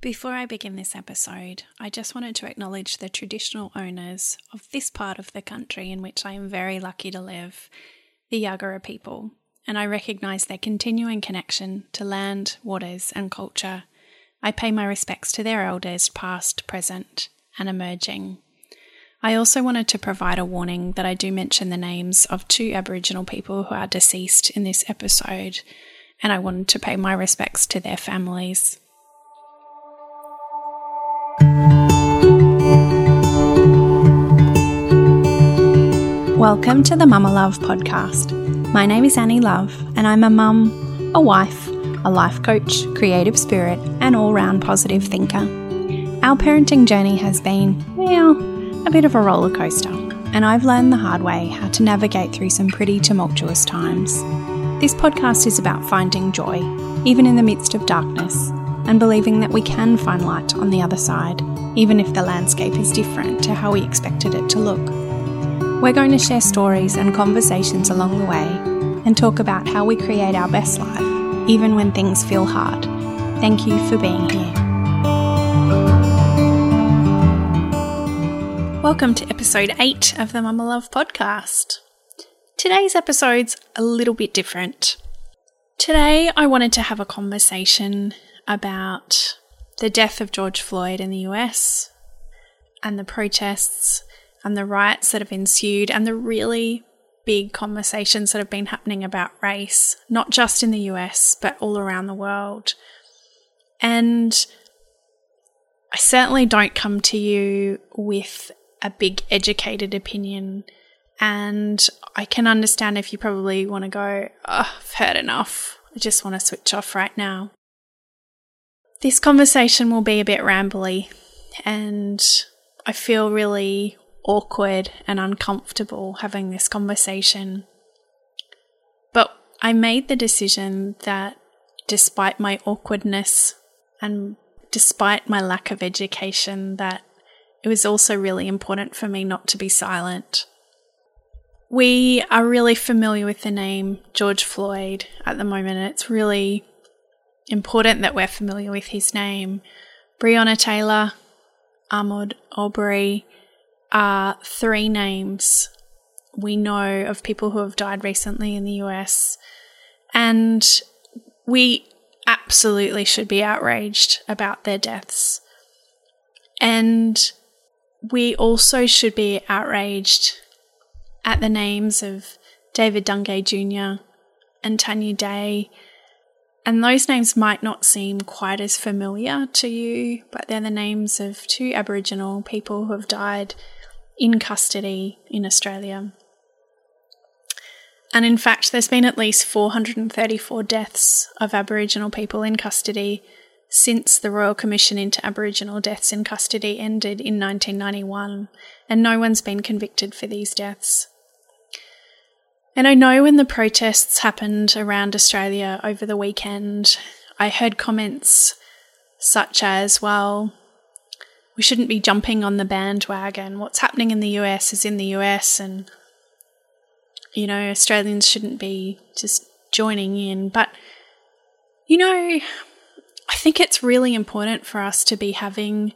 Before I begin this episode, I just wanted to acknowledge the traditional owners of this part of the country in which I am very lucky to live, the Yagara people, and I recognise their continuing connection to land, waters, and culture. I pay my respects to their elders, past, present, and emerging. I also wanted to provide a warning that I do mention the names of two Aboriginal people who are deceased in this episode, and I wanted to pay my respects to their families. Welcome to the Mumma Love podcast. My name is Annie Love, and I'm a mum, a wife, a life coach, creative spirit, and all round positive thinker. Our parenting journey has been, well, a bit of a roller coaster, and I've learned the hard way how to navigate through some pretty tumultuous times. This podcast is about finding joy, even in the midst of darkness, and believing that we can find light on the other side, even if the landscape is different to how we expected it to look. We're going to share stories and conversations along the way and talk about how we create our best life, even when things feel hard. Thank you for being here. Welcome to episode 8 of the Mumma Love podcast. Today's episode's a little bit different. Today, I wanted to have a conversation about the death of George Floyd in the US and the protests and the riots that have ensued and the really big conversations that have been happening about race, not just in the US, but all around the world. And I certainly don't come to you with a big educated opinion. And I can understand if you probably want to go, oh, I've heard enough. I just want to switch off right now. This conversation will be a bit rambly, and I feel really awkward and uncomfortable having this conversation. But I made the decision that despite my awkwardness and despite my lack of education, that it was also really important for me not to be silent. We are really familiar with the name George Floyd at the moment. And it's really important that we're familiar with his name. Breonna Taylor, Ahmaud Arbery, are three names we know of people who have died recently in the US. And we absolutely should be outraged about their deaths. And we also should be outraged at the names of David Dungay Jr. and Tanya Day. And those names might not seem quite as familiar to you, but they're the names of two Aboriginal people who have died in custody in Australia. And in fact, there's been at least 434 deaths of Aboriginal people in custody since the Royal Commission into Aboriginal Deaths in Custody ended in 1991, and no one's been convicted for these deaths. And I know when the protests happened around Australia over the weekend, I heard comments such as, well, we shouldn't be jumping on the bandwagon. What's happening in the US is in the US, and you know, Australians shouldn't be just joining in. But you know, I think it's really important for us to be having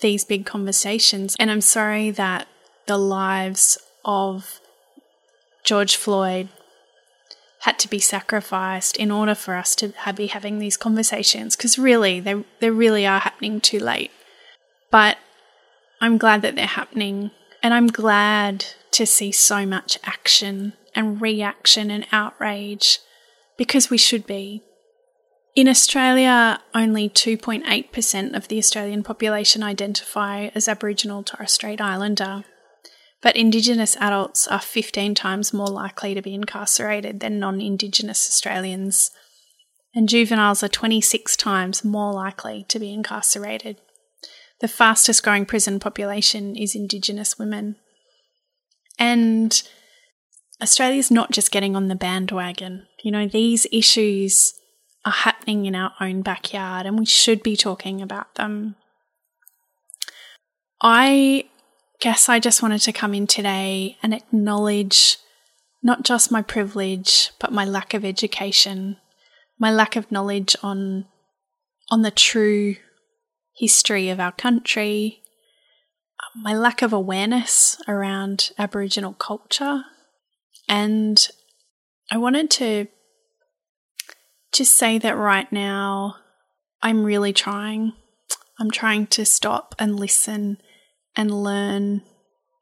these big conversations. And I'm sorry that the lives of George Floyd had to be sacrificed in order for us to be having these conversations because really they they really are happening too late. But I'm glad that they're happening. And I'm glad to see so much action and reaction and outrage because we should be. In Australia, only 2.8% of the Australian population identify as Aboriginal Torres Strait Islander, but Indigenous adults are 15 times more likely to be incarcerated than non Indigenous Australians, and juveniles are 26 times more likely to be incarcerated the fastest growing prison population is Indigenous women. And Australia's not just getting on the bandwagon. You know, these issues are happening in our own backyard and we should be talking about them. I guess I just wanted to come in today and acknowledge not just my privilege, but my lack of education, my lack of knowledge on on the true history of our country, my lack of awareness around Aboriginal culture, and I wanted to just say that right now I'm really trying. I'm trying to stop and listen and learn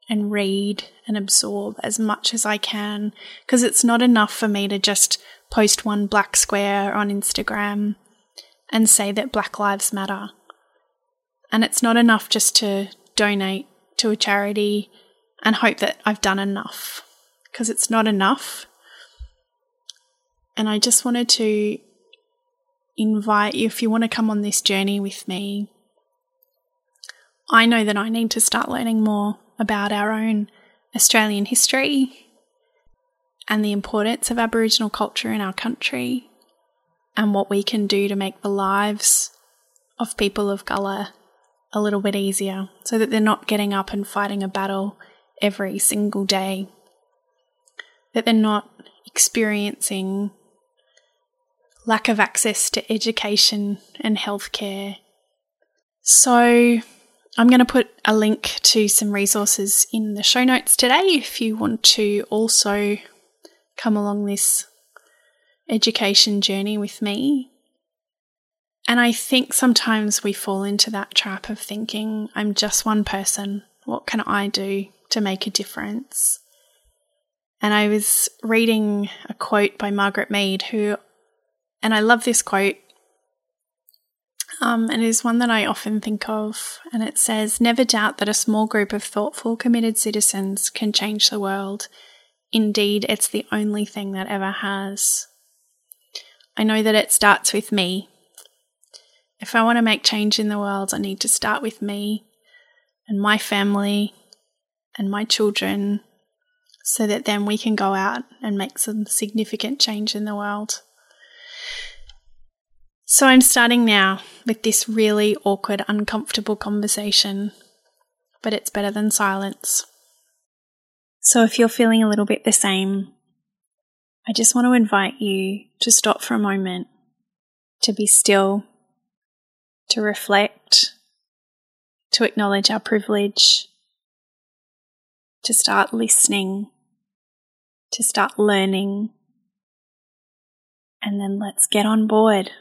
and read and absorb as much as I can because it's not enough for me to just post one black square on Instagram and say that Black Lives Matter. And it's not enough just to donate to a charity and hope that I've done enough because it's not enough. And I just wanted to invite you if you want to come on this journey with me. I know that I need to start learning more about our own Australian history and the importance of Aboriginal culture in our country and what we can do to make the lives of people of colour a little bit easier so that they're not getting up and fighting a battle every single day, that they're not experiencing lack of access to education and healthcare. So, I'm going to put a link to some resources in the show notes today if you want to also come along this education journey with me. And I think sometimes we fall into that trap of thinking, I'm just one person. What can I do to make a difference? And I was reading a quote by Margaret Mead, who, and I love this quote um, and it is one that I often think of. And it says, Never doubt that a small group of thoughtful, committed citizens can change the world. Indeed, it's the only thing that ever has. I know that it starts with me. If I want to make change in the world, I need to start with me and my family and my children so that then we can go out and make some significant change in the world. So I'm starting now with this really awkward, uncomfortable conversation, but it's better than silence. So if you're feeling a little bit the same, I just want to invite you to stop for a moment, to be still, to reflect, to acknowledge our privilege, to start listening, to start learning, and then let's get on board.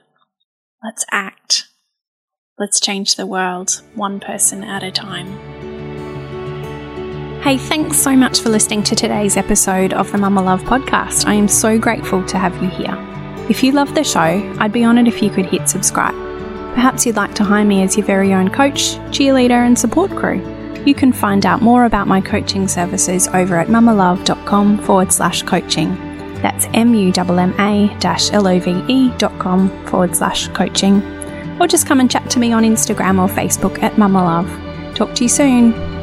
Let's act. Let's change the world one person at a time. Hey, thanks so much for listening to today's episode of the Mumma Love podcast. I am so grateful to have you here. If you love the show, I'd be honoured if you could hit subscribe. Perhaps you'd like to hire me as your very own coach, cheerleader, and support crew. You can find out more about my coaching services over at mummalove.com forward slash coaching. That's mumma-love dot com forward slash coaching. Or just come and chat to me on Instagram or Facebook at Mumma Love. Talk to you soon.